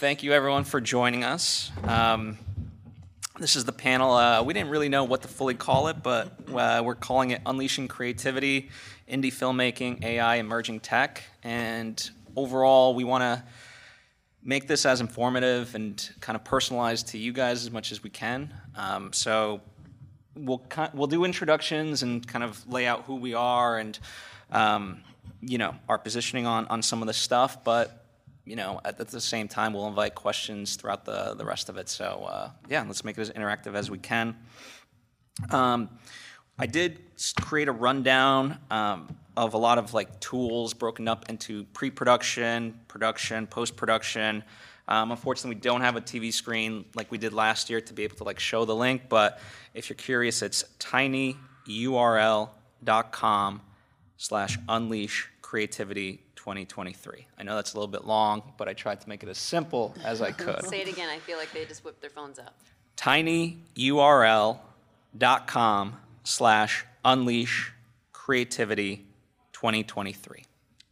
thank you everyone for joining us. Um, this is the panel. Uh, we didn't really know what to fully call it, but uh, we're calling it Unleashing Creativity, Indie Filmmaking, AI, Emerging Tech. And overall, we want to make this as informative and kind of personalized to you guys as much as we can. Um, so we'll we'll do introductions and kind of lay out who we are and um, you know our positioning on on some of the stuff, but you know at, at, the same time we'll invite questions throughout the the rest of it. So uh, yeah, let's make it as interactive as we can. Um, I did create a rundown um, of a lot of like tools broken up into pre-production, production, post-production. Um, unfortunately, we don't have a TV screen like we did last year to be able to like show the link. But if you're curious, it's tinyurl.com slash unleash creativity 2023. I know that's a little bit long, but I tried to make it as simple as I could. Say it again. I feel like they just whipped their phones up. tinyurl.com slash unleash creativity 2023.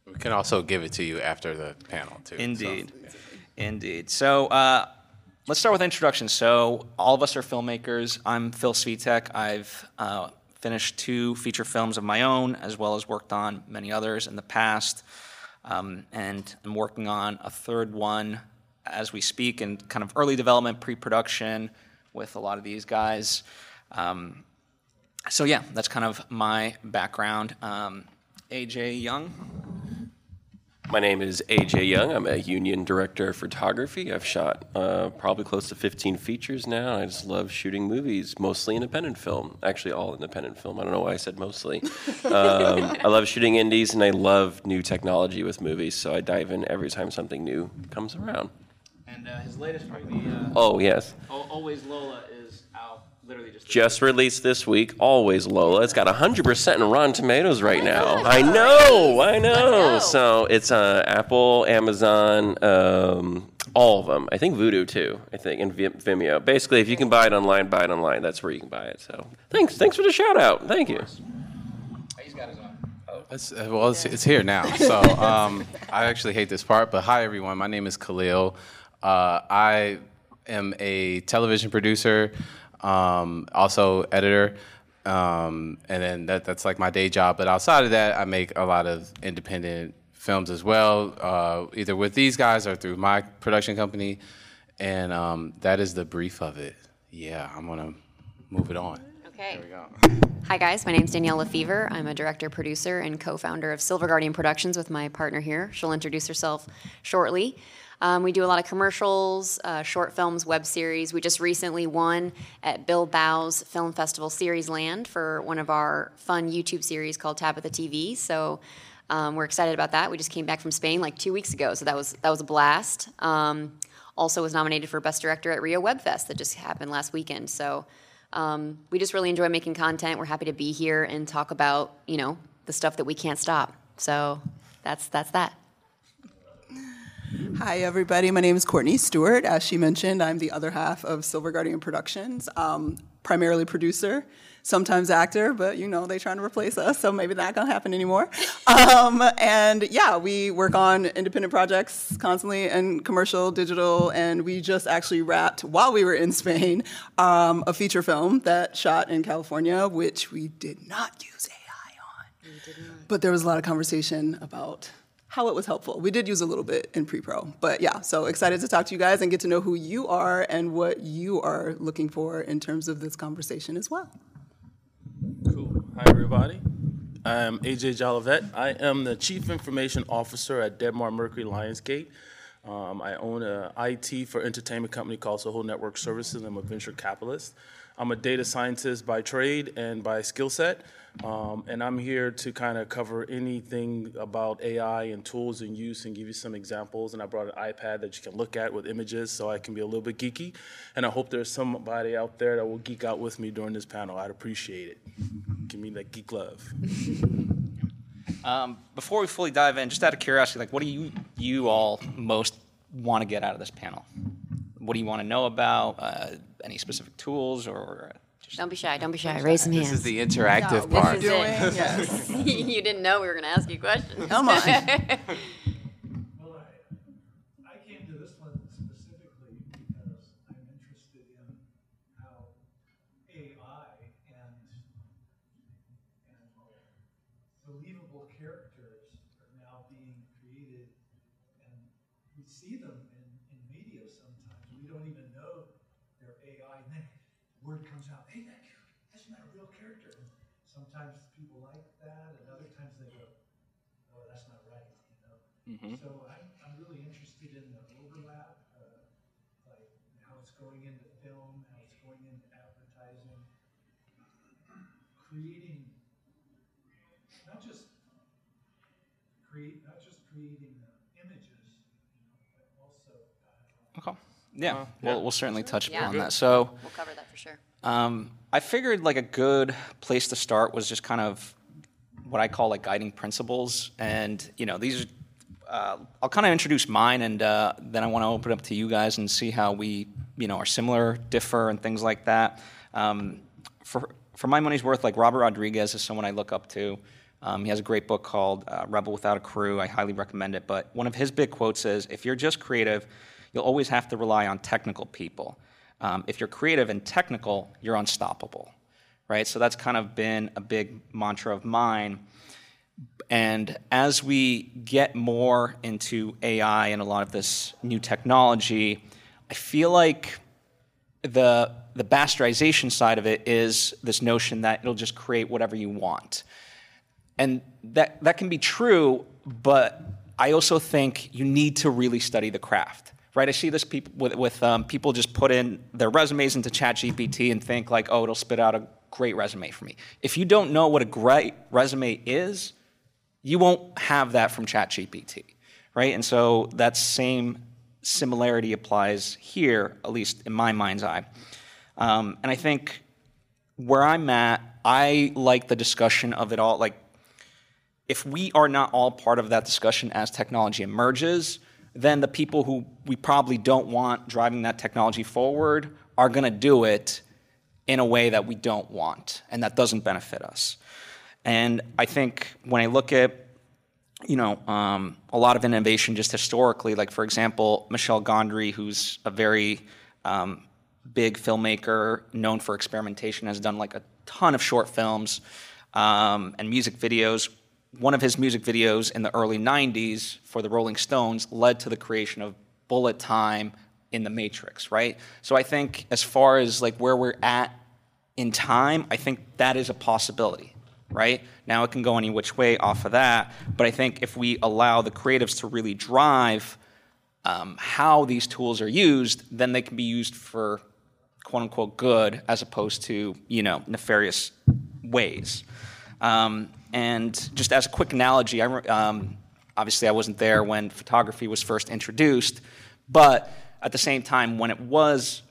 We can also give it to you after the panel, too. Indeed. So. Indeed. So uh, let's start with introductions. So all of us are filmmakers. I'm Phil Svitek. I've uh, finished two feature films of my own, as well as worked on many others in the past. Um, and I'm working on a third one as we speak in kind of early development, pre production with a lot of these guys. Um, so yeah, that's kind of my background. Um, AJ Young. My name is AJ Young. I'm a union director of photography. I've shot uh, probably close to 15 features now. I just love shooting movies, mostly independent film. Actually, all independent film. I don't know why I said mostly. Um, I love shooting indies, and I love new technology with movies. So I dive in every time something new comes around. And uh, his latest movie. Uh, oh yes. Always Lola literally just just released this week. Always Lola. It's got 100% in Rotten Tomatoes right now. I know, I know. So it's uh, Apple, Amazon, um, all of them. I think Vudu too. I think and Vimeo. Basically, if you can buy it online, buy it online. That's where you can buy it. So thanks, thanks for the shout out. Thank you. He's got his own. It's, uh, well, it's, it's, here now. So um, I actually hate this part, but hi everyone. My name is Khaliel. Uh, I am a television producer um, also editor. Um, and then that, that's like my day job. But outside of that, I make a lot of independent films as well, uh, either with these guys or through my production company. And um, that is the brief of it. Yeah, I'm gonna move it on. Okay. There we go. Hi guys, my name is Danielle LeFever. I'm a director, producer, and co-founder of Silver Guardian Productions with my partner here. She'll introduce herself shortly. Um, we do a lot of commercials, uh, short films, web series. We just recently won at Bilbao's Film Festival Seriesland for one of our fun YouTube series called Tabitha TV. So um, we're excited about that. We just came back from Spain like two weeks ago, so that was that was a blast. Um, also was nominated for Best Director at Rio Web Fest that just happened last weekend. So um, we just really enjoy making content. We're happy to be here and talk about you know the stuff that we can't stop. So that's that's that. Hi, everybody. My name is Courtney Stewart. As she mentioned, I'm the other half of Silver Guardian Productions, um, primarily producer, sometimes actor, but you know, they're trying to replace us, so maybe that gonna happen anymore. Um, and yeah, we work on independent projects constantly and commercial, digital, and we just actually wrapped, while we were in Spain, um, a feature film that shot in California, which we did not use AI on. But there was a lot of conversation about how it was helpful. We did use a little bit in pre-pro, but yeah, so excited to talk to you guys and get to know who you are and what you are looking for in terms of this conversation as well. Cool. Hi, everybody. I'm AJ Jolivette. I am the Chief Information Officer at Debmar Mercury Lionsgate. Um, I own a IT for entertainment company called Soho Network Services. I'm a venture capitalist. I'm a data scientist by trade and by skill set. Um, and I'm here to kind of cover anything about AI and tools and use and give you some examples. And I brought an iPad that you can look at with images so I can be a little bit geeky. And I hope there's somebody out there that will geek out with me during this panel. I'd appreciate it. Give me that geek love. Um, before we fully dive in, just out of curiosity, like what do you you all most want to get out of this panel? What do you want to know about? Uh, any specific tools or? just- Don't be shy. Don't be shy. Raise some hands. This is the interactive no, part. This is it. yes. you didn't know we were going to ask you questions. Oh, Come on. well, I, I came to this one specifically because I'm interested in how AI and, and believable characters are now being created, and we see them in, in media sometimes. We don't even know they're AI, and then word comes out, hey, that, char- that's not a real character. And sometimes people like that, and other times they go, oh, that's not right, you know? So I'm, I'm really interested in the overlap, uh, like how it's going into film, how it's going into advertising, creating, not just create, not just creating uh, images, you know, but also dialogue. Okay. Yeah, We'll, we'll certainly touch Yeah. upon that. So, We'll cover that for sure. um, I figured like a good place to start was just kind of what I call like guiding principles, and you know these. Uh, I'll kind of introduce mine, and uh, then I want to open it up to you guys and see how we, you know, are similar, differ, and things like that. Um, for for my money's worth, like Robert Rodriguez is someone I look up to. Um, he has a great book called uh, Rebel Without a Crew. I highly recommend it. But one of his big quotes is, "If you're just creative, you'll always have to rely on technical people. Um, if you're creative and technical, you're unstoppable." Right. So that's kind of been a big mantra of mine. And as we get more into AI and a lot of this new technology, I feel like the the bastardization side of it is this notion that it'll just create whatever you want. And that that can be true, but I also think you need to really study the craft. Right? I see this people with, with um, people just put in their resumes into ChatGPT and think like, oh, it'll spit out a great resume for me. If you don't know what a great resume is, you won't have that from ChatGPT, right? And so that same similarity applies here, at least in my mind's eye. Um, and I think where I'm at, I like the discussion of it all. Like, if we are not all part of that discussion as technology emerges, then the people who we probably don't want driving that technology forward are going to do it in a way that we don't want and that doesn't benefit us. And I think when I look at you know, um, a lot of innovation just historically. Like, for example, Michel Gondry, who's a very um, big filmmaker known for experimentation, has done like a ton of short films um, and music videos. One of his music videos in the early 90s for the Rolling Stones led to the creation of Bullet Time in The Matrix, right? So I think as far as like where we're at in time, I think that is a possibility right? Now it can go any which way off of that, but I think if we allow the creatives to really drive um, how these tools are used, then they can be used for quote unquote good as opposed to you know nefarious ways. Um, and just as a quick analogy, I, um, obviously I wasn't there when photography was first introduced, but at the same time, when it was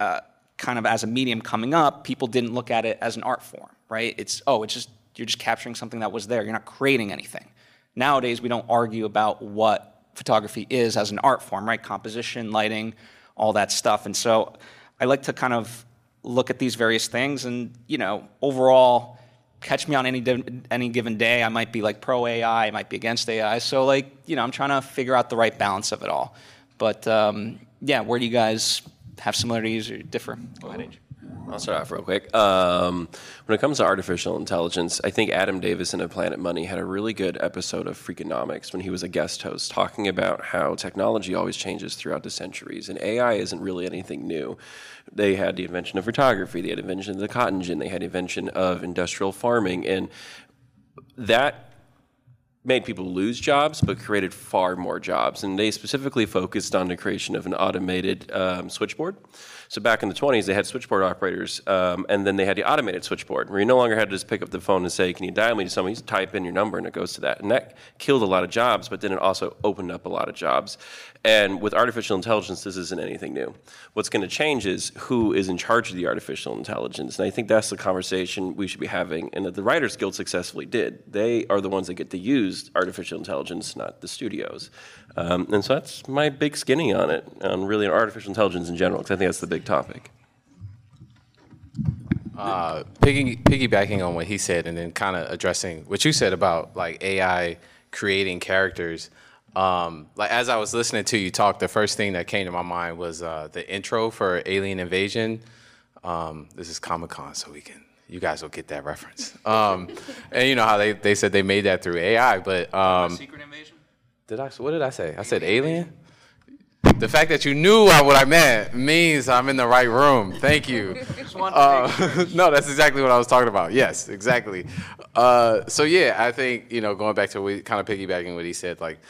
uh, kind of as a medium coming up, people didn't look at it as an art form, right? It's oh, it's just you're just capturing something that was there. You're not creating anything. Nowadays, we don't argue about what photography is as an art form, right? Composition, lighting, all that stuff. And so I like to kind of look at these various things and, you know, overall, catch me on any, any given day. I might be like pro AI, I might be against AI. So, like, you know, I'm trying to figure out the right balance of it all. But um, yeah, where do you guys have similarities or differ? I'll start off real quick. Um, when it comes to artificial intelligence, I think Adam Davidson of Planet Money had a really good episode of Freakonomics when he was a guest host talking about how technology always changes throughout the centuries, and AI isn't really anything new. They had the invention of photography, they had the invention of the cotton gin, they had the invention of industrial farming, and that made people lose jobs, but created far more jobs. And they specifically focused on the creation of an automated um, switchboard. So back in the 20s, they had switchboard operators, um, and then they had the automated switchboard, where you no longer had to just pick up the phone and say, "Can you dial me to someone?" You just type in your number, and it goes to that. And that killed a lot of jobs, but then it also opened up a lot of jobs. And with artificial intelligence, this isn't anything new. What's going to change is who is in charge of the artificial intelligence, and I think that's the conversation we should be having, and that the Writers Guild successfully did. They are the ones that get to use artificial intelligence, not the studios. Um, and so that's my big skinny on it, on really on artificial intelligence in general, because I think that's the big topic. Uh, piggy, piggybacking on what he said, and then kind of addressing what you said about like AI creating characters. Um, like as I was listening to you talk, the first thing that came to my mind was uh, the intro for Alien Invasion. Um, this is Comic Con, so we can you guys will get that reference. Um, and you know how they, they said they made that through AI, but um, Secret invasion. Did I? What did I say? I said alien. The fact that you knew what I meant means I'm in the right room. Thank you. Uh, no, that's exactly what I was talking about. Yes, exactly. Uh, so yeah, I think you know going back to what, kind of piggybacking what he said, like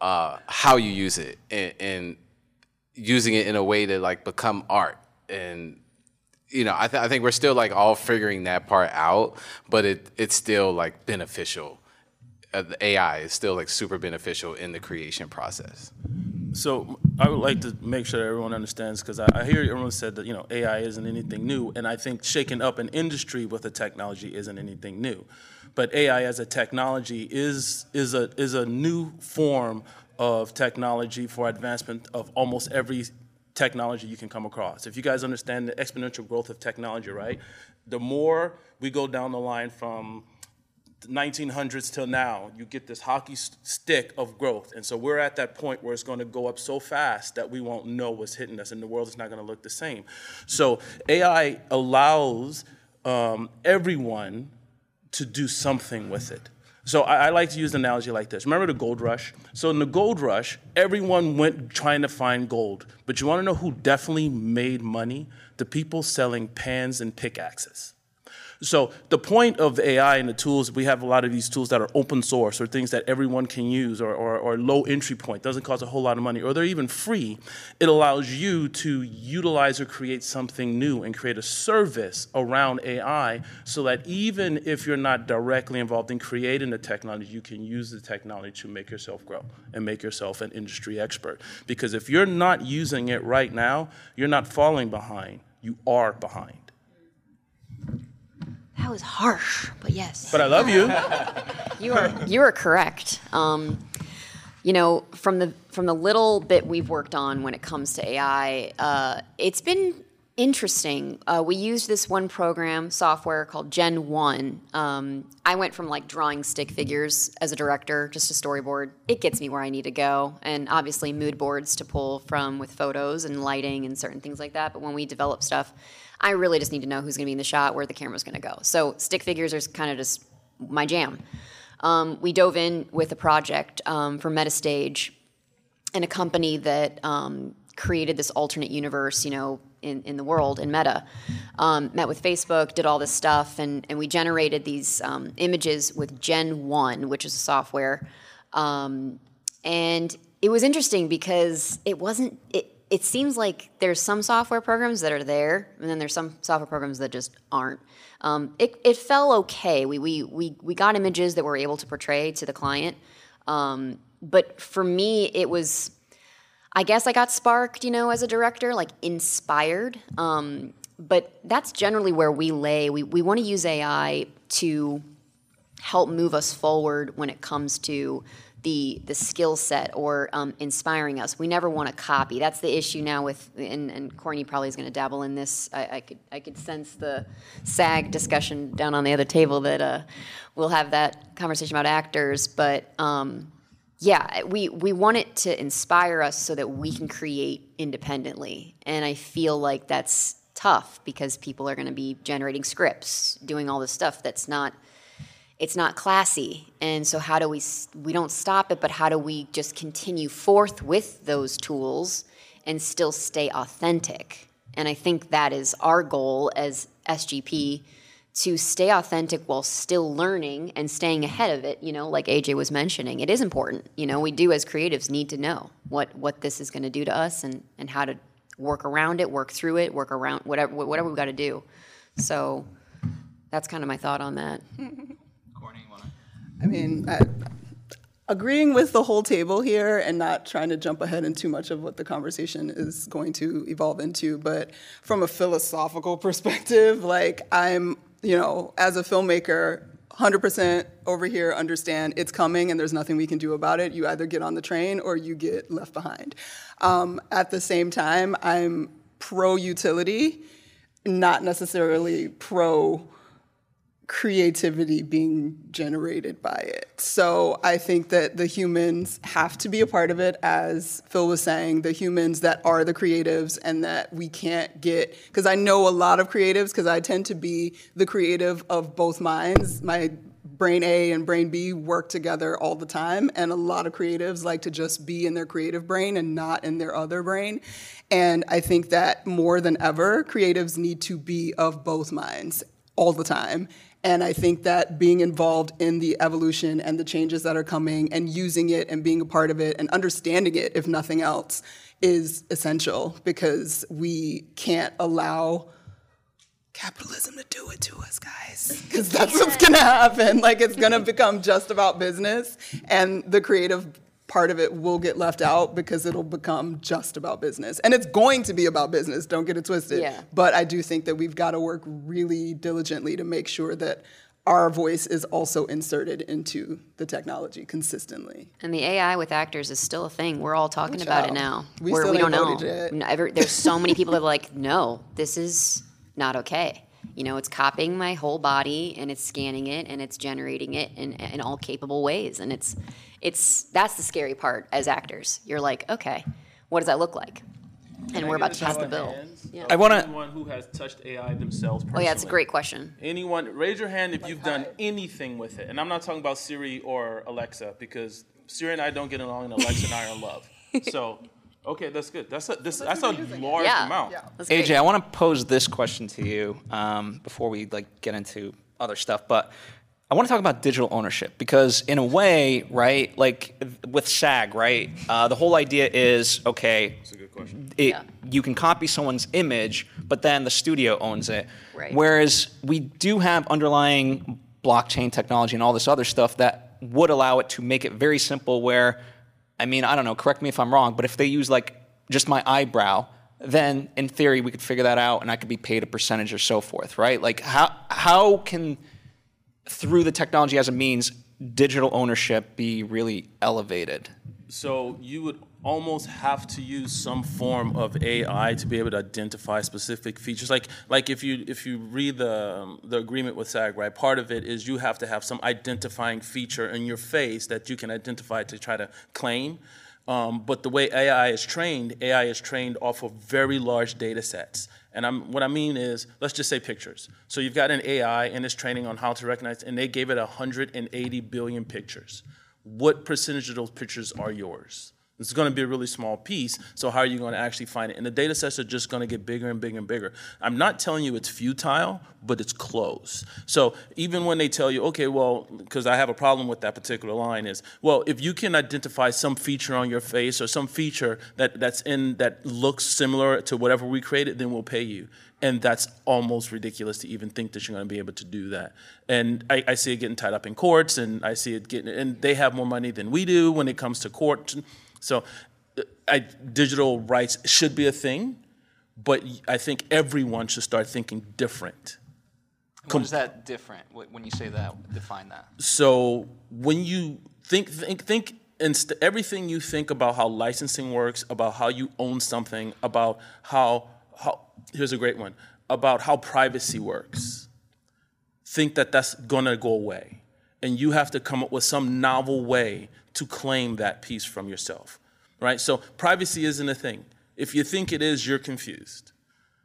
uh, how you use it and, and using it in a way to like become art and you know I, th- I think we're still like all figuring that part out but it it's still like beneficial uh, the ai is still like super beneficial in the creation process So I would like to make sure everyone understands because I, I hear everyone said that you know AI isn't anything new, and I think shaking up an industry with a technology isn't anything new. But AI as a technology is is a is a new form of technology for advancement of almost every technology you can come across. If you guys understand the exponential growth of technology, right? The more we go down the line from 1900s till now, you get this hockey stick of growth. And so we're at that point where it's going to go up so fast that we won't know what's hitting us and the world is not going to look the same. So AI allows um, everyone to do something with it. So I, I like to use an analogy like this. Remember the gold rush? So in the gold rush, everyone went trying to find gold. But you want to know who definitely made money? The people selling pans and pickaxes. So the point of AI and the tools, we have a lot of these tools that are open source or things that everyone can use or, or, or low entry point, doesn't cost a whole lot of money, or they're even free. It allows you to utilize or create something new and create a service around AI so that even if you're not directly involved in creating the technology, you can use the technology to make yourself grow and make yourself an industry expert. Because if you're not using it right now, you're not falling behind, you are behind. That was harsh, but yes. But I love you. You are you are correct. Um, you know, from the from the little bit we've worked on when it comes to AI, uh, it's been interesting. Uh, we used this one program software called Gen One. Um, I went from like drawing stick figures as a director, just a storyboard. It gets me where I need to go, and obviously mood boards to pull from with photos and lighting and certain things like that. But when we develop stuff, I really just need to know who's going to be in the shot, where the camera's going to go. So stick figures are kind of just my jam. Um, we dove in with a project um, for Metastage and a company that um, created this alternate universe, you know, in, in the world in Meta. Um, met with Facebook, did all this stuff, and, and we generated these um, images with Gen 1, which is a software. Um, and it was interesting because it wasn't, it, it seems like there's some software programs that are there, and then there's some software programs that just aren't. Um, it, it fell okay. We, we, we, we got images that we're able to portray to the client. Um, but for me, it was, I guess I got sparked, you know, as a director, like inspired. Um, but that's generally where we lay. We, we want to use AI to help move us forward when it comes to the the skill set or um, inspiring us. We never want to copy. That's the issue now with and, and Courtney probably is going to dabble in this. I, I could I could sense the SAG discussion down on the other table that uh, we'll have that conversation about actors. But um, yeah, we we want it to inspire us so that we can create independently, and I feel like that's tough because people are going to be generating scripts, doing all this stuff that's not it's not classy. And so how do we we don't stop it but how do we just continue forth with those tools and still stay authentic? And i think that is our goal as sgp to stay authentic while still learning and staying ahead of it you know like aj was mentioning it is important. You know we do as creatives need to know what what this is going to do to us and and how to work around it work through it work around whatever whatever we've got to do. So that's kind of my thought on that? I mean, I, agreeing with the whole table here and not trying to jump ahead in too much of what the conversation is going to evolve into, but from a philosophical perspective, like I'm, you know, as a filmmaker, 100% over here understand it's coming and there's nothing we can do about it. You either get on the train or you get left behind. Um, at the same time, I'm pro utility, not necessarily pro creativity being generated by it. So I think that the humans have to be a part of it, as Phil was saying, the humans that are the creatives and that we can't get, because I know a lot of creatives, because I tend to be the creative of both minds. My brain A and brain B work together all the time, and a lot of creatives like to just be in their creative brain and not in their other brain. And I think that more than ever, creatives need to be of both minds all the time. And I think that being involved in the evolution and the changes that are coming and using it and being a part of it and understanding it, if nothing else, is essential because we can't allow capitalism to do it to us, guys. Because that's what's gonna happen. Like it's gonna become just about business, and the creative part of it will get left out because it'll become just about business. And it's going to be about business, don't get it twisted. Yeah. But I do think that we've got to work really diligently to make sure that our voice is also inserted into the technology consistently. And the AI with actors is still a thing. We're all talking about it now. We We're- still we don't know. ever- there's so many people that are like, no, this is not okay. You know, it's copying my whole body and it's scanning it and it's generating it in, in all capable ways. And it's, it's that's the scary part as actors. You're like, okay, what does that look like? And we're about to pass the bill. Yeah. I wanna- Anyone who has touched AI themselves personally. Oh yeah, it's a great question. Anyone, raise your hand if you've done anything with it. And I'm not talking about Siri or Alexa because Siri and I don't get along, and Alexa and I are in love. So, okay, that's good. That's a this, that's a large Yeah. amount. That's. AJ, I want to pose this question to you um, before we like get into other stuff, but I want to talk about digital ownership because, in a way, right, like with SAG, right, uh, the whole idea is okay. That's a good question. It, Yeah. You can copy someone's image, but then the studio owns it. Right. Whereas we do have underlying blockchain technology and all this other stuff that would allow it to make it very simple. Where, I mean, I don't know. Correct me if I'm wrong, but if they use like just my eyebrow, then in theory we could figure that out, and I could be paid a percentage or so forth, right? Like how how can through the technology as a means digital ownership be really elevated? So you would almost have to use some form of AI to be able to identify specific features. Like like if you if you read the um, the agreement with SAG, right? Part of it is you have to have some identifying feature in your face that you can identify to try to claim. Um, but the way AI is trained, AI is trained off of very large data sets. And I'm, what I mean is, let's just say pictures. So you've got an AI and it's training on how to recognize, and they gave it 180 billion pictures. What percentage of those pictures are yours? It's going to be a really small piece. So how are you going to actually find it? And the data sets are just going to get bigger and bigger and bigger. I'm not telling you it's futile, but it's close. So even when they tell you, okay, well, because I have a problem with that particular line is, well, if you can identify some feature on your face or some feature that, that's in that looks similar to whatever we created, then we'll pay you. And that's almost ridiculous to even think that you're going to be able to do that. And I, I see it getting tied up in courts, and I see it getting, and they have more money than we do when it comes to court. So, uh, I, digital rights should be a thing, but I think everyone should start thinking different. What is that different when you say that? Define that. So when you think think think inst- everything you think about how licensing works, about how you own something, about how how here's a great one about how privacy works. Think that that's gonna go away, and you have to come up with some novel way to claim that piece from yourself, right? So privacy isn't a thing. If you think it is, you're confused.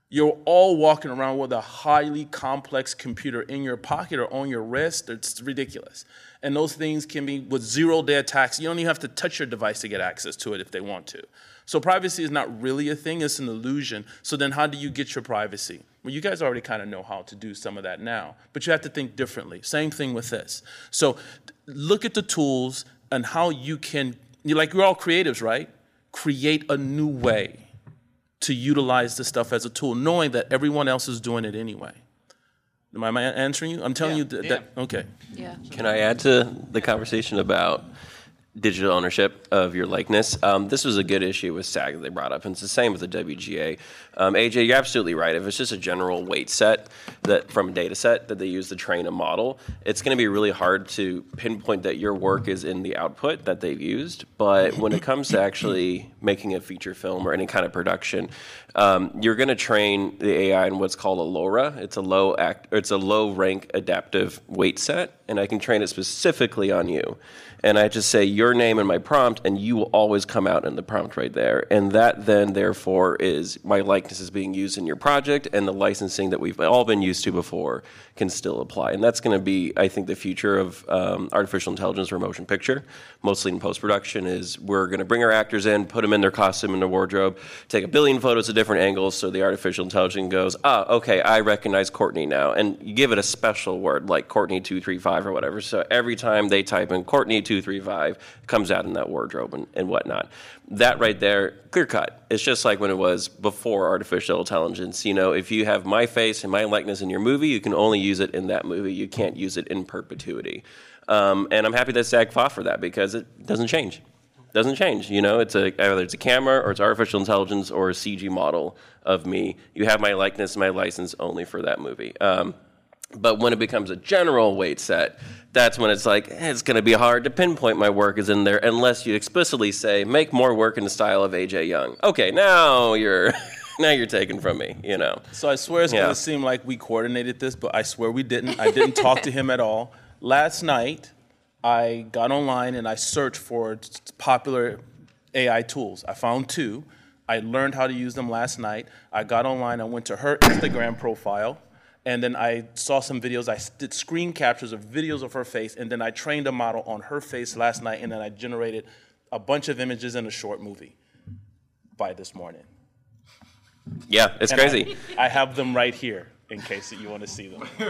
You're all walking around with a highly complex computer in your pocket or on your wrist. It's ridiculous. And those things can be with zero day attacks. You don't even have to touch your device to get access to it if they want to. So privacy is not really a thing, it's an illusion. So then how do you get your privacy? Well, you guys already kind of know how to do some of that now, but you have to think differently. Same thing with this. So look at the tools and how you can, like we're all creatives, right? Create a new way to utilize this stuff as a tool, knowing that everyone else is doing it anyway. Am I answering you? I'm telling you that, that okay. Yeah. Can I add to the conversation about digital ownership of your likeness. Um, this was a good issue with SAG that they brought up, and it's the same with the WGA. Um, AJ, you're absolutely right. If it's just a general weight set that from a data set that they use to train a model, it's going to be really hard to pinpoint that your work is in the output that they've used. But when it comes to actually making a feature film or any kind of production, um, you're going to train the AI in what's called a LoRA. It's a low act, it's a low rank adaptive weight set, and I can train it specifically on you and I just say your name and my prompt, and you will always come out in the prompt right there. And that then, therefore, is my likeness is being used in your project, and the licensing that we've all been used to before can still apply. And that's going to be, I think, the future of um, artificial intelligence for motion picture, mostly in post production. Is we're going to bring our actors in, put them in their costume, in their wardrobe, take a billion photos at different angles, so the artificial intelligence goes, ah, okay, I recognize Courtney now, and you give it a special word like Courtney two or whatever. So every time they type in Courtney 235 comes out in that wardrobe and, and whatnot. That right there, clear cut. It's just like when it was before artificial intelligence. You know, if you have my face and my likeness in your movie, you can only use it in that movie. You can't use it in perpetuity. Um, and I'm happy that SAG fought for that because it doesn't change. Doesn't change. You know, it's a either it's a camera or it's artificial intelligence or a CG model of me. You have my likeness, my license only for that movie. Um, but when it becomes a general weight set, that's when it's like eh, it's going to be hard to pinpoint my work is in there unless you explicitly say make more work in the style of AJ Young. Okay, now you're now you're taken from me, you know. So I swear it's yeah. going to seem like we coordinated this, but I swear we didn't. I didn't talk to him at all. Last night, I got online and I searched for popular AI tools. I found two. I learned how to use them last night. I got online, I went to her Instagram profile and then I saw some videos. I did screen captures of videos of her face, and then I trained a model on her face last night, and then I generated a bunch of images in a short movie by this morning. Yeah, it's and crazy. I, I, have them right here in case that you want to see them.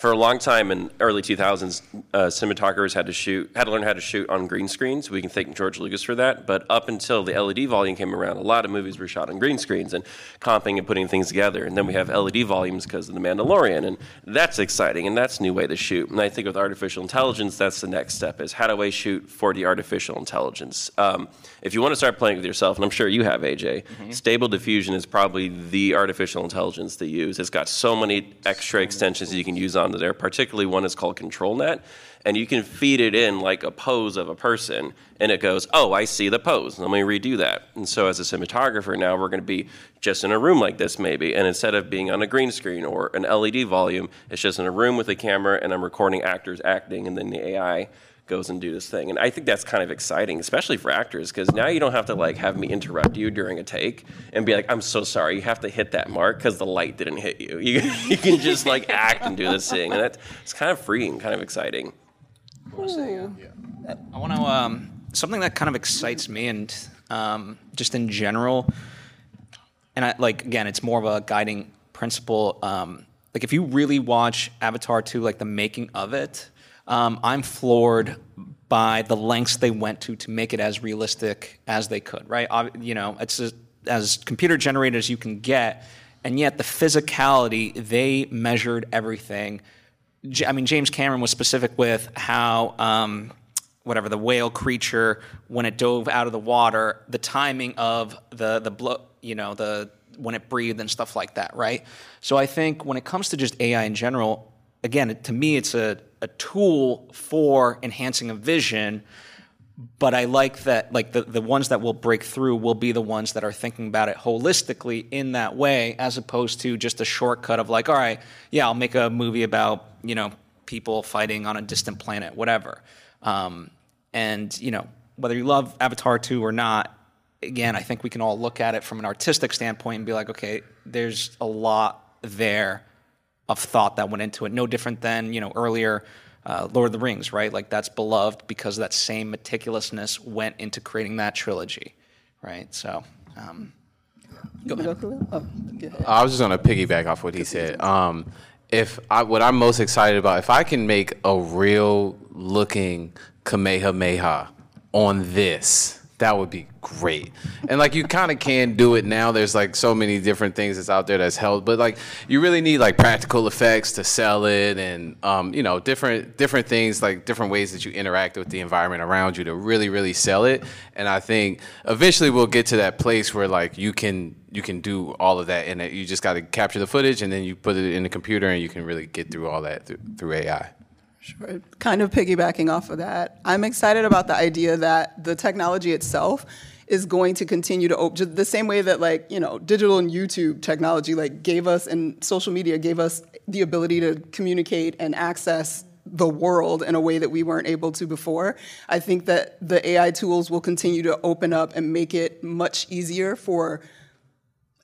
for a long time in early 2000s, uh, cinematographers had to shoot, had to learn how to shoot on green screens. We can thank George Lucas for that. But up until the LED volume came around, a lot of movies were shot on green screens and comping and putting things together. And then we have LED volumes because of the Mandalorian, and that's exciting and that's a new way to shoot. And I think with artificial intelligence, that's the next step: is how do I shoot for the artificial intelligence? Um, if you want to start playing with yourself, and I'm sure you have, AJ, mm-hmm. Stable Diffusion is probably the artificial intelligence to use. It's got so many extra extensions that you can use onto there. Particularly one is called ControlNet, and you can feed it in like a pose of a person, and it goes, "Oh, I see the pose. Let me redo that." And so, as a cinematographer, now we're going to be just in a room like this, maybe, and instead of being on a green screen or an LED volume, it's just in a room with a camera, and I'm recording actors acting, and then the AI goes and do this thing. And I think that's kind of exciting, especially for actors, because now you don't have to like have me interrupt you during a take and be like, "I'm so sorry, you have to hit that mark because the light didn't hit you." You, you can just like act and do this thing, and that's it's kind of freeing, kind of exciting. I want to um, something that kind of excites me and um, just in general, and I, like again, it's more of a guiding principle. Um, like if you really watch Avatar 2, like the making of it, um, I'm floored by the lengths they went to to make it as realistic as they could. Right? You know, it's as, as computer generated as you can get, and yet the physicality they measured everything. I mean, James Cameron was specific with how. Um, whatever the whale creature when it dove out of the water, the timing of the the blow, you know, the when it breathed and stuff like that, right? So I think when it comes to just AI in general, again, to me, it's a a tool for enhancing a vision, but I like that like the, the ones that will break through will be the ones that are thinking about it holistically in that way, as opposed to just a shortcut of like, all right, yeah, I'll make a movie about you know people fighting on a distant planet, whatever. Um, and you know whether you love Avatar two or not, again, I think we can all look at it from an artistic standpoint and be like, okay, there's a lot there of thought that went into it. No different than you know earlier uh, Lord of the Rings, right? Like that's beloved because that same meticulousness went into creating that trilogy, right? So. Um, Go ahead. Oh, go ahead. I was just gonna piggyback off what he said. Um, if I, what I'm most excited about, if I can make a real looking Kamehameha on this, that would be great. And like you kind of can do it now. There's like so many different things that's out there that's held, but like you really need like practical effects to sell it, and um, you know different different things like different ways that you interact with the environment around you to really really sell it. And I think eventually we'll get to that place where like you can you can do all of that, and you just got to capture the footage, and then you put it in the computer, and you can really get through all that through, through AI. Sure. Kind of piggybacking off of that, I'm excited about the idea that the technology itself is going to continue to open the same way that like you know digital and YouTube technology like gave us and social media gave us the ability to communicate and access the world in a way that we weren't able to before. I think that the AI tools will continue to open up and make it much easier for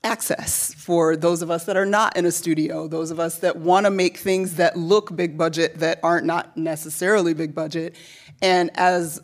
access for those of us that are not in a studio, those of us that want to make things that look big budget that aren't not necessarily big budget. And as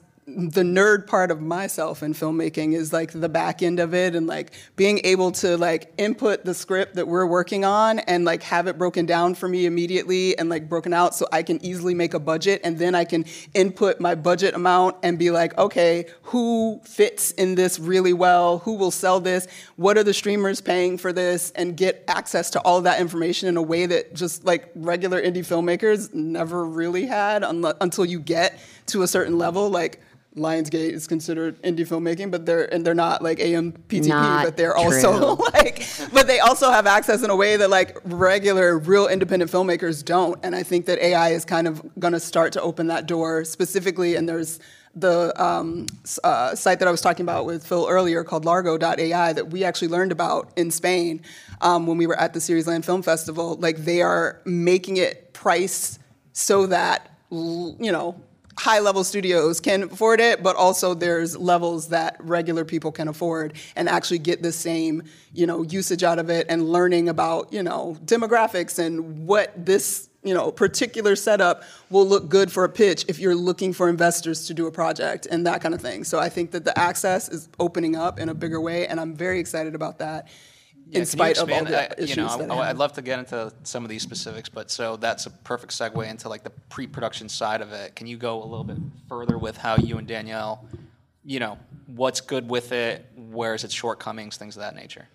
the nerd part of myself in filmmaking is like the back end of it and like being able to like input the script that we're working on and like have it broken down for me immediately and like broken out so I can easily make a budget and then I can input my budget amount and be like okay who fits in this really well? Who will sell this? What are the streamers paying for this? and get access to all that information in a way that just like regular indie filmmakers never really had until you get to a certain level like Lionsgate is considered indie filmmaking, but they're and they're not like AMPTP, Not but they're also like, but they also have access in a way that like regular, real independent filmmakers don't. And I think that AI is kind of going to start to open that door specifically. And there's the um, uh, site that I was talking about with Phil earlier called Largo.ai that we actually learned about in Spain um, when we were at the Seriesland Film Festival. Like they are making it priced so that you know high level studios can afford it but also there's levels that regular people can afford and actually get the same you know usage out of it and learning about you know demographics and what this you know particular setup will look good for a pitch if you're looking for investors to do a project and that kind of thing. So i think that the access is opening up in a bigger way and i'm very excited about that Yeah, in spite of all the I- issues you know, that I, I I'd love to get into some of these specifics, but so that's a perfect segue into like the pre-production side of it. Can you go a little bit further with how you and Danielle, you know, what's good with it, where's its shortcomings, things of that nature?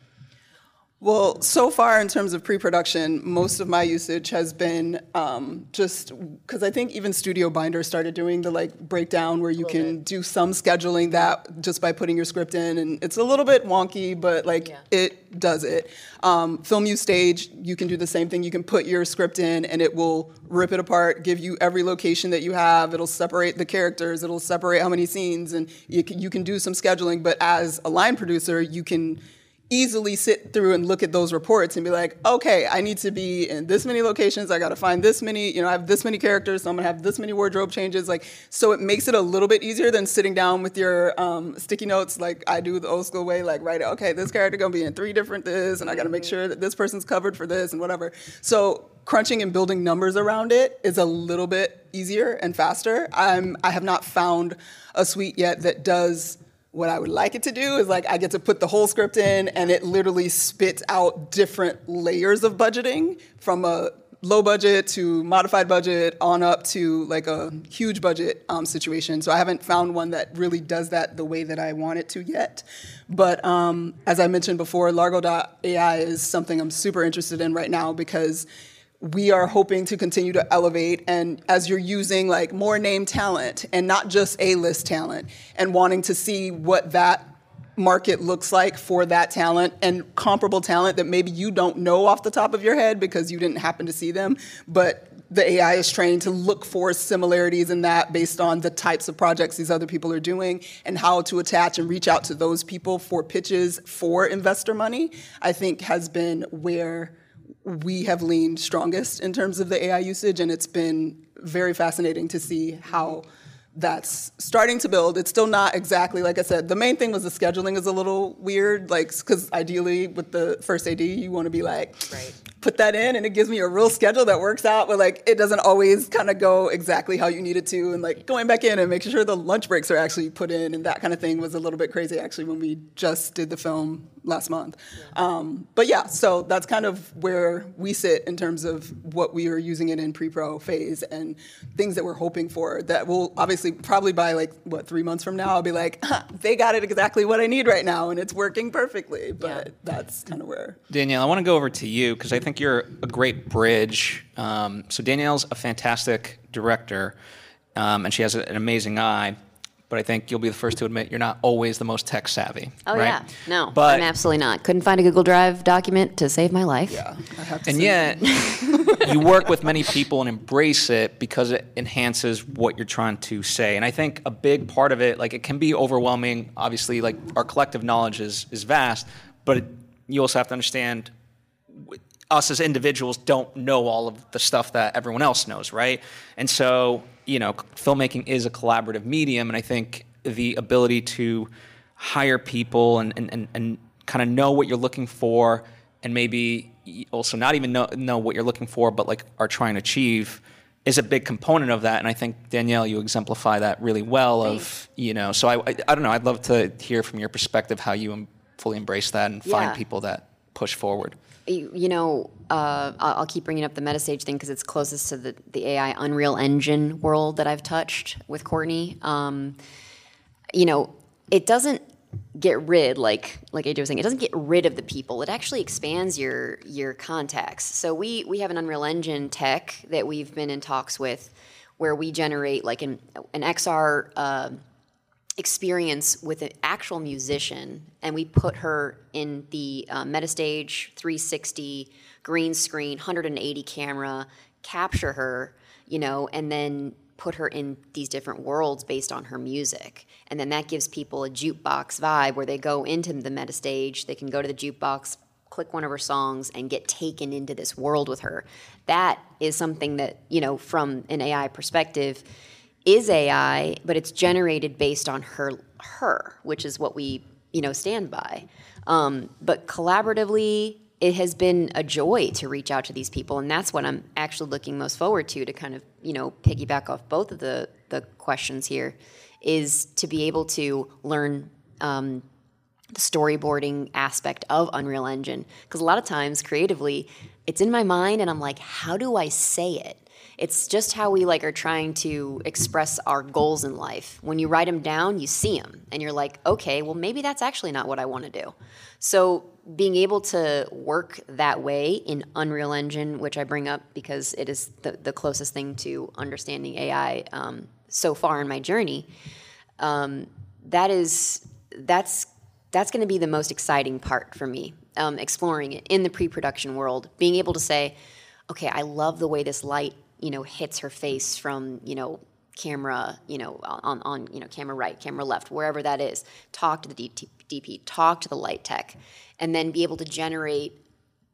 Well, so far in terms of pre-production, most of my usage has been um, just because I think even StudioBinder started doing the like breakdown where you can do some scheduling that just by putting your script in, and it's a little bit wonky, but like Yeah. it does it. Um, Filmustage, you can do the same thing. You can put your script in, and it will rip it apart, give you every location that you have. It'll separate the characters. It'll separate how many scenes, and you can, you can do some scheduling. But as a line producer, you can easily sit through and look at those reports and be like, okay, I need to be in this many locations. I got to find this many, you know, I have this many characters, so I'm gonna have this many wardrobe changes. Like, so it makes it a little bit easier than sitting down with your um, sticky notes, like I do the old school way, like write, okay, this character gonna be in three different this, and I got to make sure that this person's covered for this and whatever. So crunching and building numbers around it is a little bit easier and faster. I'm, I have not found a suite yet that does what I would like it to do is like I get to put the whole script in and it literally spits out different layers of budgeting from a low budget to modified budget on up to like a huge budget um, situation. So I haven't found one that really does that the way that I want it to yet. But um, as I mentioned before, Largo.ai is something I'm super interested in right now because we are hoping to continue to elevate and as you're using like more name talent and not just a list talent and wanting to see what that market looks like for that talent and comparable talent that maybe you don't know off the top of your head because you didn't happen to see them, but the AI is trained to look for similarities in that based on the types of projects these other people are doing and how to attach and reach out to those people for pitches for investor money, I think has been where we have leaned strongest in terms of the AI usage, and it's been very fascinating to see how that's starting to build. It's still not exactly like I said. The main thing was the scheduling is a little weird, like because ideally with the first AD, you want to be like, Right. put that in, and it gives me a real schedule that works out. But like, it doesn't always kind of go exactly how you need it to, and like going back in and making sure the lunch breaks are actually put in, and that kind of thing was a little bit crazy actually when we just did the film last month. Um, but yeah, so that's kind of where we sit in terms of what we are using it in pre-pro phase and things that we're hoping for that will obviously probably by like what three months from now I'll be like huh, they got it exactly what I need right now and it's working perfectly. But Yeah. that's kind of where Danielle, I want to go over to you because I think you're a great bridge. Um, so Danielle's a fantastic director, um, and she has an amazing eye. But I think you'll be the first to admit you're not always the most tech savvy. Oh right? yeah, no, but I'm absolutely not. Couldn't find a Google Drive document to save my life. yeah I have to and yet you work with many people and embrace it because it enhances what you're trying to say and i think a big part of it like it can be overwhelming obviously like our collective knowledge is, is vast but you also have to understand us as individuals don't know all of the stuff that everyone else knows right and so you know filmmaking is a collaborative medium and i think the ability to hire people and, and, and, and kind of know what you're looking for and maybe also not even know, know what you're looking for but like are trying to achieve is a big component of that and i think danielle you exemplify that really well of you know so I, I, I don't know i'd love to hear from your perspective how you fully embrace that and Yeah. find people that push forward you you know, uh, I'll keep bringing up the Metastage thing because it's closest to the, the AI Unreal Engine world that I've touched with Courtney. Um, you know, it doesn't get rid like like AJ was saying, it doesn't get rid of the people. It actually expands your your contacts. So we we have an Unreal Engine tech that we've been in talks with, where we generate like an an XR. Uh, experience with an actual musician and we put her in the uh, metastage 360 green screen 180 camera capture her you know and then put her in these different worlds based on her music. And then that gives people a jukebox vibe where they go into the metastage they can go to the jukebox click one of her songs and get taken into this world with her. That is something that you know from an ai perspective is AI, but it's generated based on her her, which is what we you know stand by. Um, but collaboratively, it has been a joy to reach out to these people, and that's what I'm actually looking most forward to. To kind of you know piggyback off both of the the questions here, is to be able to learn. Um, the storyboarding aspect of Unreal Engine. Because a lot of times, creatively, it's in my mind, and I'm like, how do I say it? It's just how we like are trying to express our goals in life. When you write them down, you see them, and you're like, okay, well, maybe that's actually not what I want to do. So being able to work that way in Unreal Engine, which I bring up because it is the, the closest thing to understanding AI um, so far in my journey, um, that is that's that's going to be the most exciting part for me um, exploring it in the pre-production world being able to say okay i love the way this light you know hits her face from you know camera you know on, on you know camera right camera left wherever that is talk to the DP, talk to the light tech and then be able to generate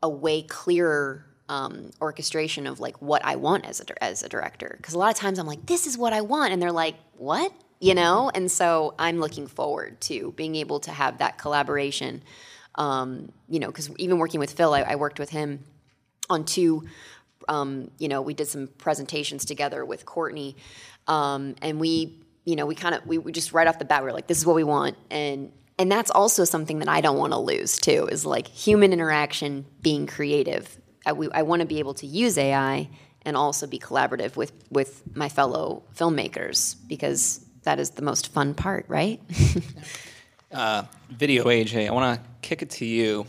a way clearer um, orchestration of like what I want as a as a director. Because a lot of times I'm like, this is what I want, and they're like, what? You know. And so I'm looking forward to being able to have that collaboration. Um, you know, because even working with Phil, I, I worked with him on two. Um, you know, we did some presentations together with Courtney, um, and we, you know, we kind of we, we just right off the bat we were like, this is what we want, and and that's also something that I don't want to lose too is like human interaction, being creative. I, I want to be able to use AI and also be collaborative with with my fellow filmmakers because that is the most fun part, right? video AJ, I want to kick it to you.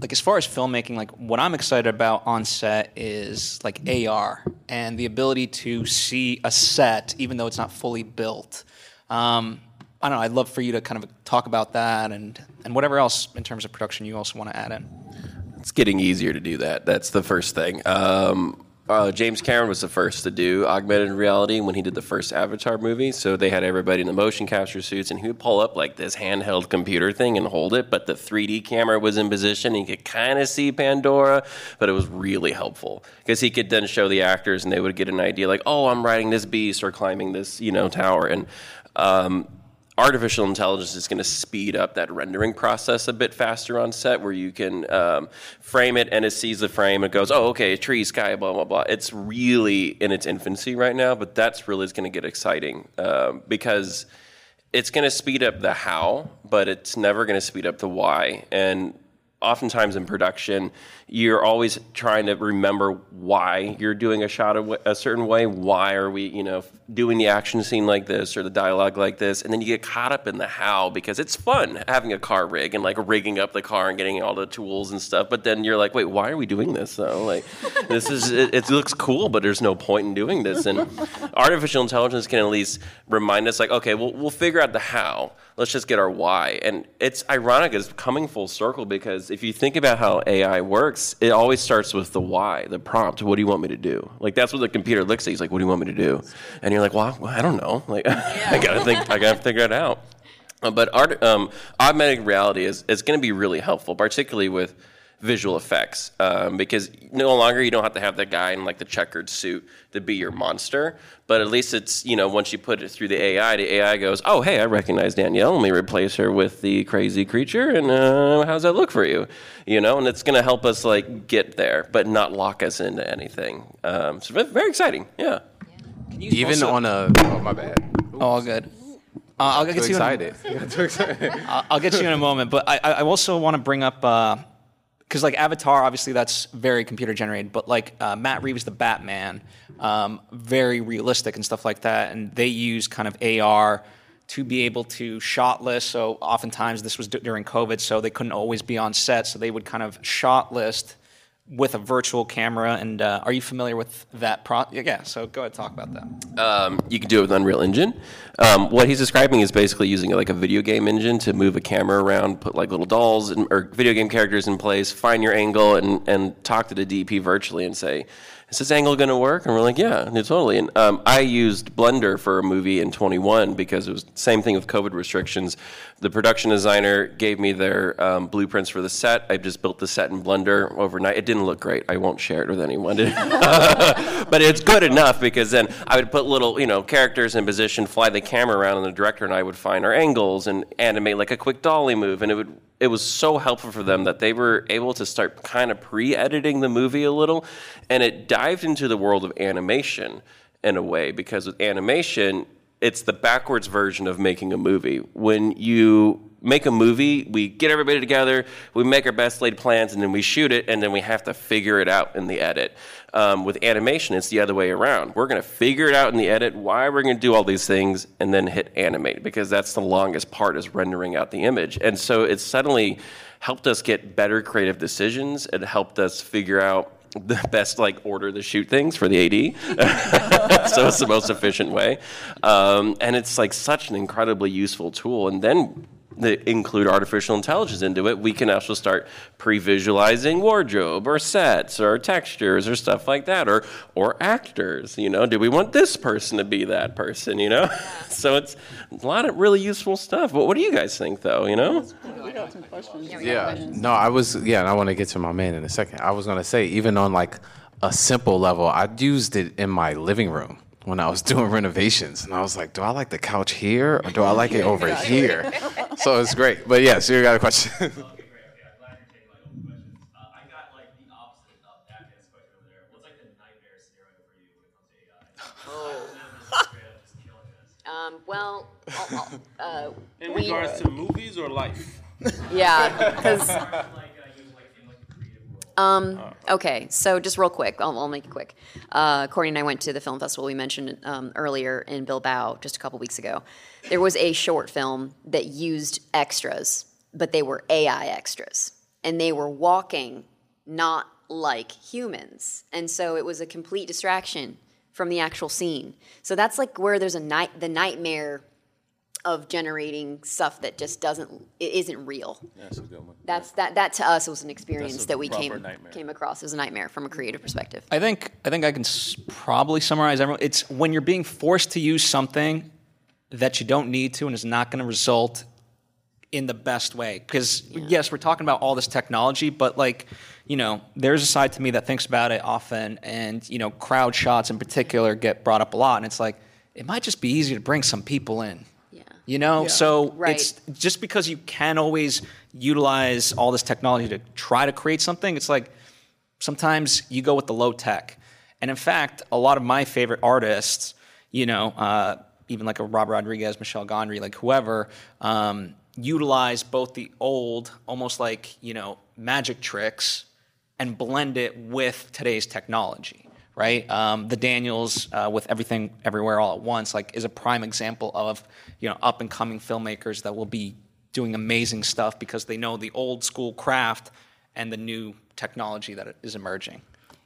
Like as far as filmmaking, like what I'm excited about on set is like AR and the ability to see a set even though it's not fully built. Um, I don't know. I'd love for you to kind of talk about that and and whatever else in terms of production you also want to add in. It's getting easier to do that. That's the first thing. Um, uh, James Cameron was the first to do augmented reality when he did the first Avatar movie. So they had everybody in the motion capture suits, and he would pull up like this handheld computer thing and hold it, but the 3D camera was in position. And he could kind of see Pandora, but it was really helpful because he could then show the actors, and they would get an idea like, oh, I'm riding this beast or climbing this, you know, tower, and um, artificial intelligence is going to speed up that rendering process a bit faster on set where you can um, frame it and it sees the frame and goes oh okay tree sky blah blah blah. It's really in its infancy right now but that's really going to get exciting um, because it's going to speed up the how but it's never going to speed up the why. And oftentimes in production, you're always trying to remember why you're doing a shot a, a, certain way. Why are we, you know, doing the action scene like this or the dialogue like this? And then you get caught up in the how because it's fun having a car rig and like rigging up the car and getting all the tools and stuff. But then you're like, wait, why are we doing this though? Like, this is it, it looks cool, but there's no point in doing this. And artificial intelligence can at least remind us, like, okay, well, we'll figure out the how. Let's just get our why. And it's ironic, it's coming full circle because if you think about how AI works, it always starts with the why, the prompt. What do you want me to do? Like that's what the computer looks at. He's like, "What do you want me to do?" And you're like, "Well, I don't know. Like, I gotta think. I gotta figure it out." Uh, but art, um, augmented reality is is going to be really helpful, particularly with visual effects um, because no longer you don't have to have that guy in like the checkered suit to be your monster but at least it's you know once you put it through the ai the ai goes oh hey i recognize danielle. Let me replace her with the crazy creature and uh, how's that look for you? You know and it's going to help us like get there but not lock us into anything. Um, so very exciting yeah. Even also- on a oh my bad. All good. Uh, I'll get too you. In, excited. Too excited. I'll I'll get you in a moment, but I, I I also want to bring up because like Avatar, obviously that's very computer generated, but like uh, Matt Reeves, the Batman, um, very realistic and stuff like that, and they use kind of AR to be able to shot list. So oftentimes this was d- during COVID, so they couldn't always be on set, so they would kind of shot list with a virtual camera. And uh, are you familiar with that? Pro- yeah, so go ahead, talk about that. Um, you can do it with Unreal Engine. Um, what he's describing is basically using like a video game engine to move a camera around, put like little dolls or video game characters in place, find your angle, and, and talk to the DP virtually and say, is this angle going to work? And we're like, yeah, totally. And um, I used Blender for a movie in 21 because it was the same thing with COVID restrictions. The production designer gave me their um, blueprints for the set. I just built the set in Blender overnight. It didn't look great. I won't share it with anyone. but it's good enough because then I would put little, you know, characters in position, fly the camera around, and the director and I would find our angles and animate like a quick dolly move, and it would. It was so helpful for them that they were able to start kind of pre-editing the movie a little, and it dived into the world of animation in a way because with animation, it's the backwards version of making a movie. When you make a movie, we get everybody together, we make our best laid plans, and then we shoot it, and then we have to figure it out in the edit. Um, with animation, it's the other way around. We're going to figure it out in the edit, why we're going to do all these things, and then hit animate, because that's the longest part is rendering out the image. And so it suddenly helped us get better creative decisions. It helped us figure out the best like order to shoot things for the AD. so it's the most efficient way, um, and it's like such an incredibly useful tool. And then they include artificial intelligence into it, we can also start pre-visualizing wardrobe or sets or textures or stuff like that, or or actors. You know, do we want this person to be that person? You know, so it's a lot of really useful stuff. But what do you guys think, though? You know, We got some questions. Yeah. No, I was yeah, and I want to get to my man in a second. I was gonna say, even on like a simple level, I used it in my living room when I was doing renovations. And I was like, do I like the couch here or do I like it over here? So it's great. But yeah, so you got a question. Okay, great. Okay, I'm glad you're taking my open questions. I got like the opposite of that man's question over there. What's like the nightmare scenario for you when it comes to AI? Straight up just killing us. Um, well, I'll- I'll- uh, In we, regards to movies or life? yeah, because Like uh, you like in like the creative world. Um, okay, so just real quick, I'll, I'll make it quick. Uh, Courtney and I went to the film festival we mentioned um, earlier in Bilbao just a couple weeks ago. There was a short film that used extras, but they were AI extras, and they were walking not like humans, and so it was a complete distraction from the actual scene. So that's like where there's a night the nightmare of generating stuff that just doesn't it isn't real. That's a good one. That's that that to us was an experience that we came nightmare. came across as a nightmare from a creative perspective. I think I think I can s- probably summarize everyone. It's when you're being forced to use something that you don't need to and is not going to result in the best way. Because yes, we're talking about all this technology, but like you know, there's a side to me that thinks about it often, and you know, crowd shots in particular get brought up a lot, and it's like it might just be easier to bring some people in. Yeah. You know, Yeah. so Right. it's just because you can always utilize all this technology to try to create something, it's like sometimes you go with the low tech. And in fact, a lot of my favorite artists, you know, uh, even like a rob Rodriguez, Michel Gondry, like whoever, um, utilize both the old, almost like, you know, magic tricks and blend it with today's technology, right? Um, the Daniels uh, with Everything Everywhere All at Once, like, is a prime example of, you know, up and coming filmmakers that will be doing amazing stuff because they know the old school craft and the new technology that is emerging.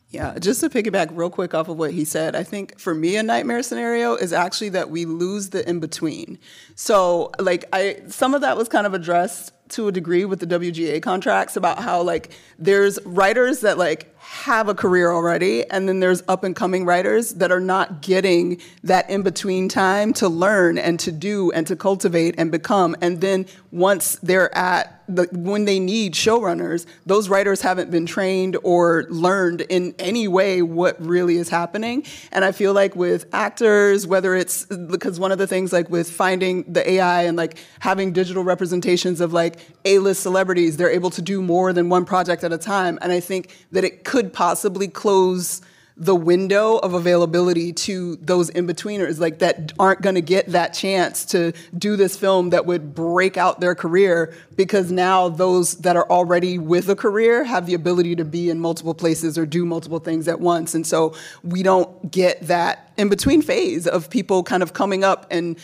Yeah, just to piggyback real quick off of what he said, I think for me a nightmare scenario is actually that we lose the in between. So, like I some of that was kind of addressed to a degree with the WGA contracts about how like there's writers that like have a career already and then there's up and coming writers that are not getting that in between time to learn and to do and to cultivate and become and then once they're at the, when they need showrunners, those writers haven't been trained or learned in any way what really is happening. And I feel like with actors, whether it's because one of the things like with finding the AI and like having digital representations of like A-list celebrities, they're able to do more than one project at a time. And I think that it could possibly close the window of availability to those in-betweeners like that aren't going to get that chance to do this film that would break out their career because now those that are already with a career have the ability to be in multiple places or do multiple things at once. And so we don't get that in-between phase of people kind of coming up and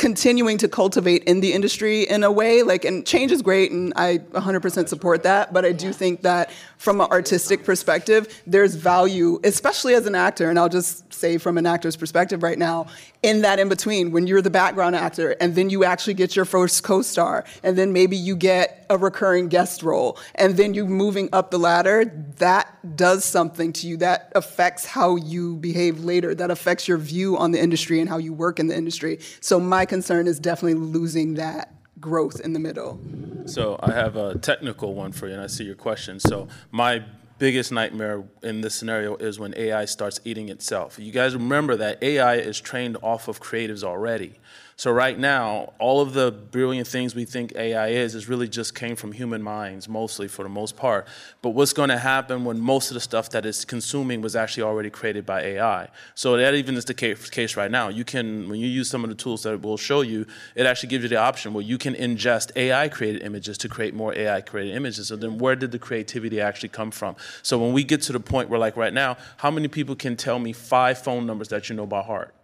continuing to cultivate in the industry in a way like and change is great and i 100% support that but i do think that from an artistic perspective there's value especially as an actor and i'll just say from an actor's perspective right now in that in between when you're the background actor and then you actually get your first co-star and then maybe you get a recurring guest role and then you moving up the ladder that does something to you that affects how you behave later that affects your view on the industry and how you work in the industry so my concern is definitely losing that growth in the middle So I have a technical one for you, and I see your question. So my biggest nightmare in this scenario is when AI starts eating itself. You guys remember that AI is trained off of creatives already. So right now, all of the brilliant things we think AI is is really just came from human minds, mostly for the most part. But what's going to happen when most of the stuff that it's consuming was actually already created by AI? So that even is the case right now. You can, when you use some of the tools that we'll show you, it actually gives you the option where you can ingest AI created images to create more AI created images. So then where did the creativity actually come from? So when we get to the point where like right now, how many people can tell me five phone numbers that you know by heart?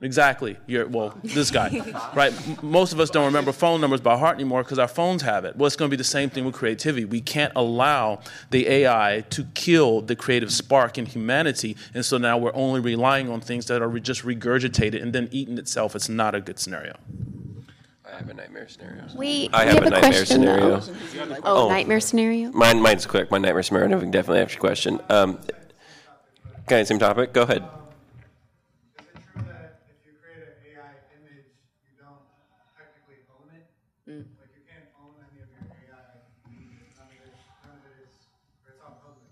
Exactly. You're well, this guy, right? Most of us don't remember phone numbers by heart anymore because our phones have it. Well, it's going to be the same thing with creativity. We can't allow the AI to kill the creative spark in humanity, and so now we're only relying on things that are re- just regurgitated and then eating itself. It's not a good scenario. I have a nightmare scenario. We, I we have a nightmare question, scenario. though. Oh, Oh. nightmare scenario? Mine, mine's quick. My nightmare scenario. We can definitely answer your question. Um, okay, same topic. Go ahead. Is it true that if you create an AI image, you don't technically own it? Like you can't own any of your AI. None of it, none of it is, or it's all public.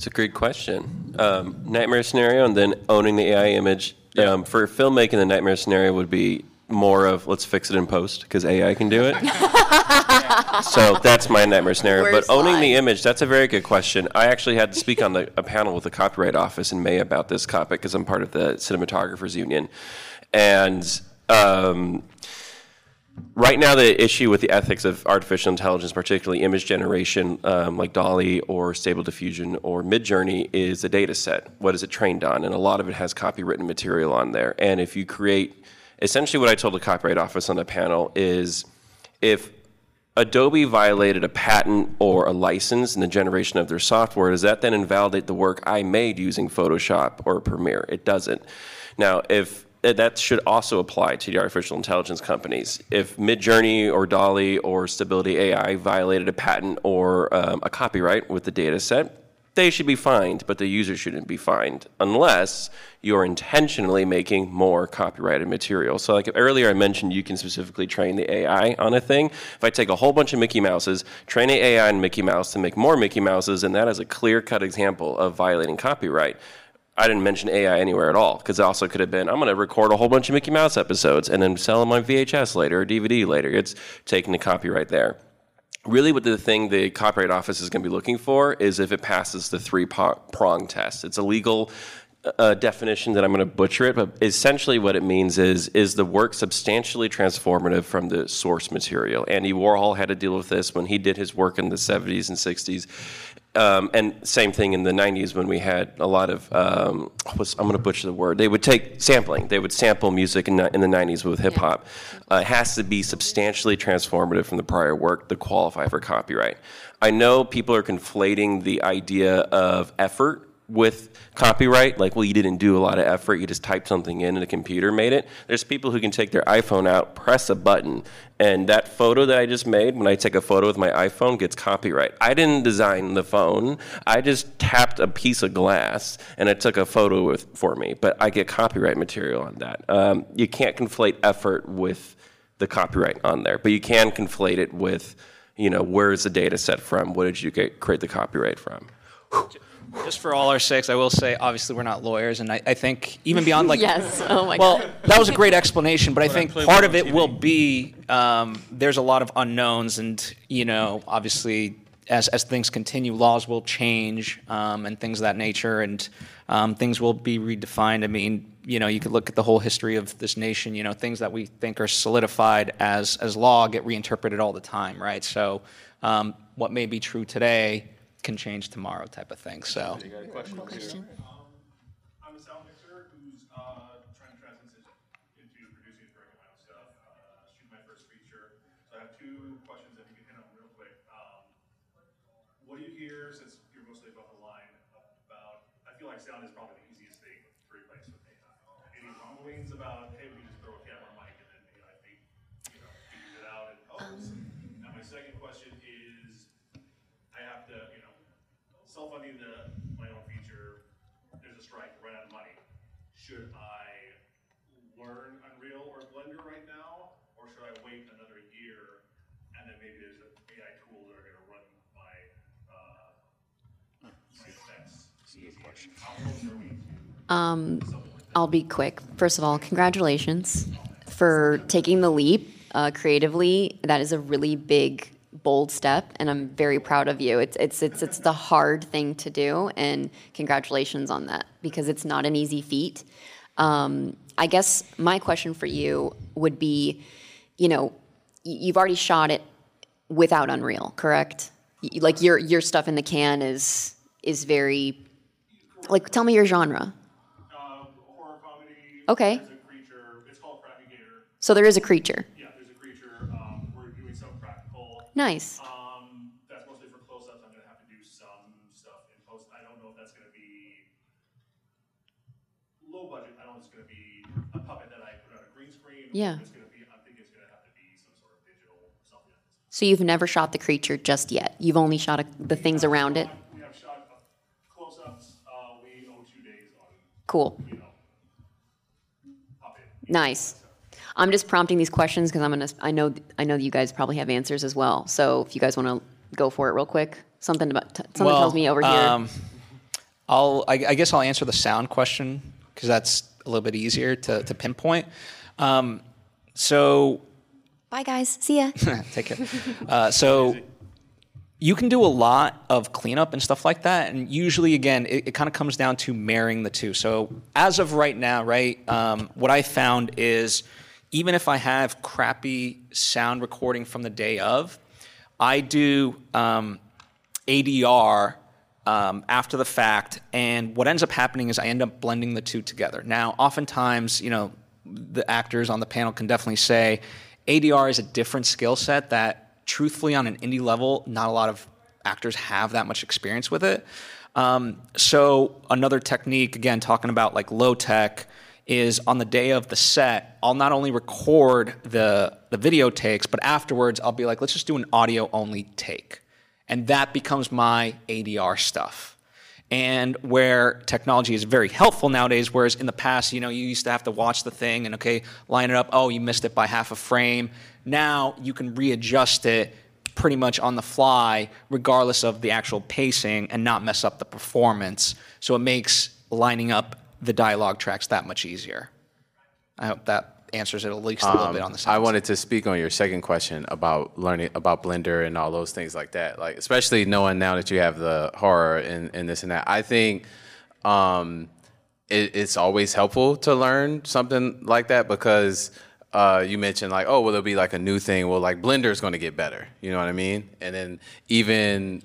It's a great question. Um, nightmare scenario and then owning the AI image. Um, for filmmaking, the nightmare scenario would be more of let's fix it in post because AI can do it. so that's my nightmare scenario. Worst but owning the image, that's a very good question. I actually had to speak on the, a panel with the Copyright Office in May about this topic because I'm part of the Cinematographers Union. And um, right now the issue with the ethics of artificial intelligence particularly image generation um, like DALL-E or stable diffusion or midjourney is a data set what is it trained on and a lot of it has copywritten material on there and if you create essentially what i told the copyright office on the panel is if Adobe violated a patent or a license in the generation of their software, does that then invalidate the work I made using Photoshop or Premiere? It doesn't. Now, if that should also apply to the artificial intelligence companies. If Midjourney or DALL-E or Stability AI violated a patent or um, a copyright with the data set, they should be fined, but the user shouldn't be fined unless you're intentionally making more copyrighted material. So, like earlier, I mentioned you can specifically train the AI on a thing. If I take a whole bunch of Mickey Mouses, train the AI on Mickey Mouse to make more Mickey Mouses, and that is a clear cut example of violating copyright. I didn't mention AI anywhere at all because it also could have been I'm going to record a whole bunch of Mickey Mouse episodes and then sell them on VHS later or DVD later. It's taking the copyright there really what the thing the copyright office is going to be looking for is if it passes the three prong test it's a legal uh, definition that i'm going to butcher it but essentially what it means is is the work substantially transformative from the source material andy warhol had to deal with this when he did his work in the 70s and 60s um, and same thing in the 90s when we had a lot of, um, I'm going to butcher the word, they would take sampling. They would sample music in, in the 90s with hip hop. Uh, it has to be substantially transformative from the prior work to qualify for copyright. I know people are conflating the idea of effort with copyright, like, well, you didn't do a lot of effort, you just typed something in and the computer made it. There's people who can take their iPhone out, press a button, and that photo that I just made, when I take a photo with my iPhone, gets copyright. I didn't design the phone, I just tapped a piece of glass and it took a photo with, for me, but I get copyright material on that. Um, you can't conflate effort with the copyright on there, but you can conflate it with, you know, where is the data set from? What did you get, create the copyright from? Just for all our sakes, I will say, obviously, we're not lawyers, and I, I think even beyond like, yes, oh my well, God. that was a great explanation, but I think part of it will be um, there's a lot of unknowns, and you know, obviously, as as things continue, laws will change um, and things of that nature, and um, things will be redefined. I mean, you know, you could look at the whole history of this nation. You know, things that we think are solidified as as law get reinterpreted all the time, right? So, um, what may be true today can change tomorrow type of thing. So. Question. Um, I'm a sound mixer who's uh, trying to transition into producing and directing my own stuff, uh, shooting my first feature. So I have two questions that you can hit on real quick. Um, what do you hear, since you're mostly above the line, about, I feel like sound is probably the easiest thing to replace with AI. Any rumblings about, hey, we just throw a camera mic and then AI, you know, figures it out and, oh, and my second question is, I have to, you know, self-funding the, my own feature, there's a strike, run out of money. Should I learn Unreal or Blender right now, or should I wait another year, and then maybe there's a AI tools that are gonna run my, uh, my effects? How close are we to Um, I'll be quick. First of all, congratulations for taking the leap uh, creatively. That is a really big, bold step, and I'm very proud of you. It's it's it's it's the hard thing to do, and congratulations on that because it's not an easy feat. Um, I guess my question for you would be, you know, you've already shot it without Unreal, correct? Like your your stuff in the can is is very like tell me your genre. Uh, horror comedy. Okay. A creature, it's called Gator. So there is a creature. Yeah, there's a creature, um, we're doing some practical. Nice. Um, that's mostly for close-ups. I'm gonna have to do some stuff in post. I don't know if that's gonna be low budget. I don't know if it's gonna be a puppet that I put on a green screen. Yeah. It's gonna be, I think it's gonna have to be some sort of digital something. So you've never shot the creature just yet. You've only shot a, the things around it. We have shot uh, close-ups. Uh, we owe two days on, Cool. you know, puppet. Nice. I'm just prompting these questions because I'm gonna. I know. I know you guys probably have answers as well. So if you guys want to go for it real quick, something about t- something tells me over here. Um, I'll, I, I guess I'll answer the sound question because that's a little bit easier to, to pinpoint. Um, so, Bye guys. See ya. take care. Uh, so, you can do a lot of cleanup and stuff like that. And usually, again, it, it kind of comes down to marrying the two. So, as of right now, right, um, what I found is even if I have crappy sound recording from the day of, I do um, ADR um, after the fact, and what ends up happening is I end up blending the two together. Now, oftentimes, you know, the actors on the panel can definitely say ADR is a different skill set that, truthfully, on an indie level, not a lot of actors have that much experience with it. Um, so, another technique, again, talking about like low tech, is on the day of the set, I'll not only record the the video takes, but afterwards I'll be like, let's just do an audio only take, and that becomes my ADR stuff. And where technology is very helpful nowadays, whereas in the past, you know, you used to have to watch the thing and okay, line it up. Oh, you missed it by half a frame. Now you can readjust it pretty much on the fly, regardless of the actual pacing, and not mess up the performance. So it makes lining up the dialogue tracks that much easier. I hope that answers it at least a little bit on the side. Um, I wanted to speak on your second question about learning about Blender and all those things like that. Like especially knowing now that you have the horror and, and this and that. I think um, it, it's always helpful to learn something like that because uh, you mentioned like, oh, well, it'll be like a new thing. Well, like Blender is going to get better. You know what I mean? And then even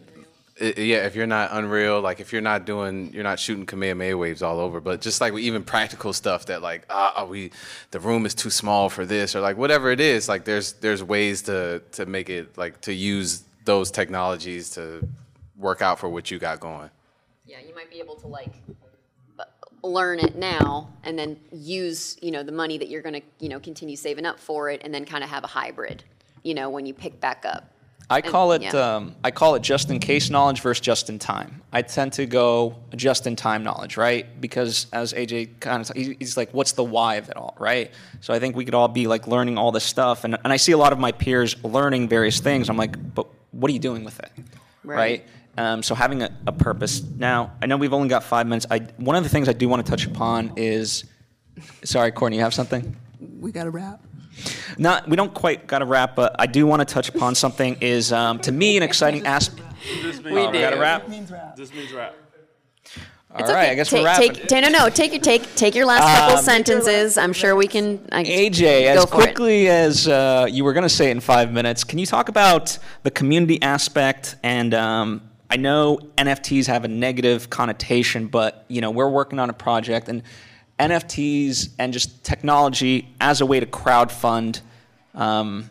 yeah, if you're not Unreal, like if you're not doing, you're not shooting Kamehameha waves all over, but just like even practical stuff that like, ah, we, the room is too small for this, or like whatever it is, like there's there's ways to to make it like to use those technologies to work out for what you got going. Yeah, you might be able to like learn it now and then use, you know, the money that you're going to, you know, continue saving up for it and then kind of have a hybrid, you know, when you pick back up. I And- call it yeah. um, I call it just in case knowledge versus just in time. I tend to go just in time knowledge, right? Because as AJ kind of he's like, what's the why of it all, right? So I think we could all be like learning all this stuff, and and I see a lot of my peers learning various things. I'm like, but what are you doing with it, Right. right? Um, so having a, a purpose. Now I know we've only got five minutes. I one of the things I do want to touch upon is, sorry, Courtney, you have something. We got to wrap. Not, we don't quite got to wrap, but I do want to touch upon something. Is um, to me an exciting aspect. This means We Oh, we got to do. wrap. This means rap. All It's right, okay. I guess take, we're wrapping. Take, ta- no, no, take your take take your last couple sentences. I'm sure we can. I, AJ, go as for it. quickly as uh, you were going to say it in five minutes, can you talk about the community aspect? And um, I know NFTs have a negative connotation, but you know we're working on a project, and NFTs and just technology as a way to crowdfund. Um,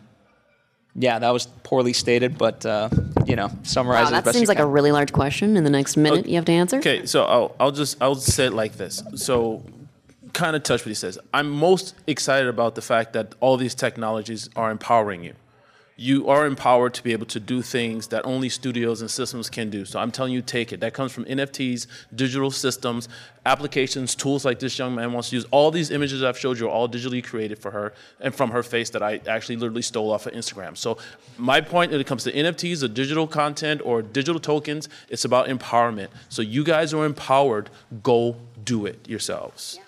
yeah, that was poorly stated, but uh, you know, summarize Wow, it as that best seems you like a really large question. In the next minute, you have to answer. Okay, so I'll, I'll just I'll say it like this. So, kind of touch what he says. I'm most excited about the fact that all these technologies are empowering you. You are empowered to be able to do things that only studios and systems can do. So I'm telling you, take it. That comes from NFTs, digital systems, applications, tools like this young man wants to use. All these images I've showed you are all digitally created for her and from her face that I actually literally stole off of Instagram. So my point when it comes to NFTs or digital content or digital tokens, it's about empowerment. So you guys are empowered. Go do it yourselves.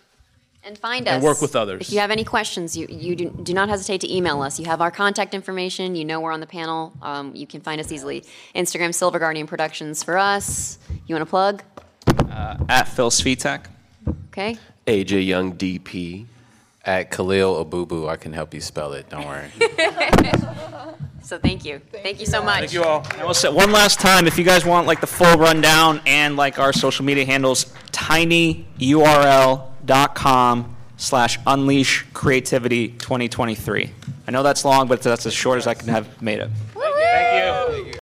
And find us. And work with others. If you have any questions, you, you do, do not hesitate to email us. You have our contact information. You know we're on the panel. Um, you can find us easily. Instagram, Silver Guardian Productions for us. You want to plug? At Phil Svitek. Okay. AJ Young DP. At Khaliel Abooboo, I can help you spell it. Don't worry. So thank you. Thank, you so much. Thank you all. I will say one last time, if you guys want like the full rundown and like our social media handles, tinyurl.com slash unleash creativity 2023. I know that's long, but that's as short as I can have made it.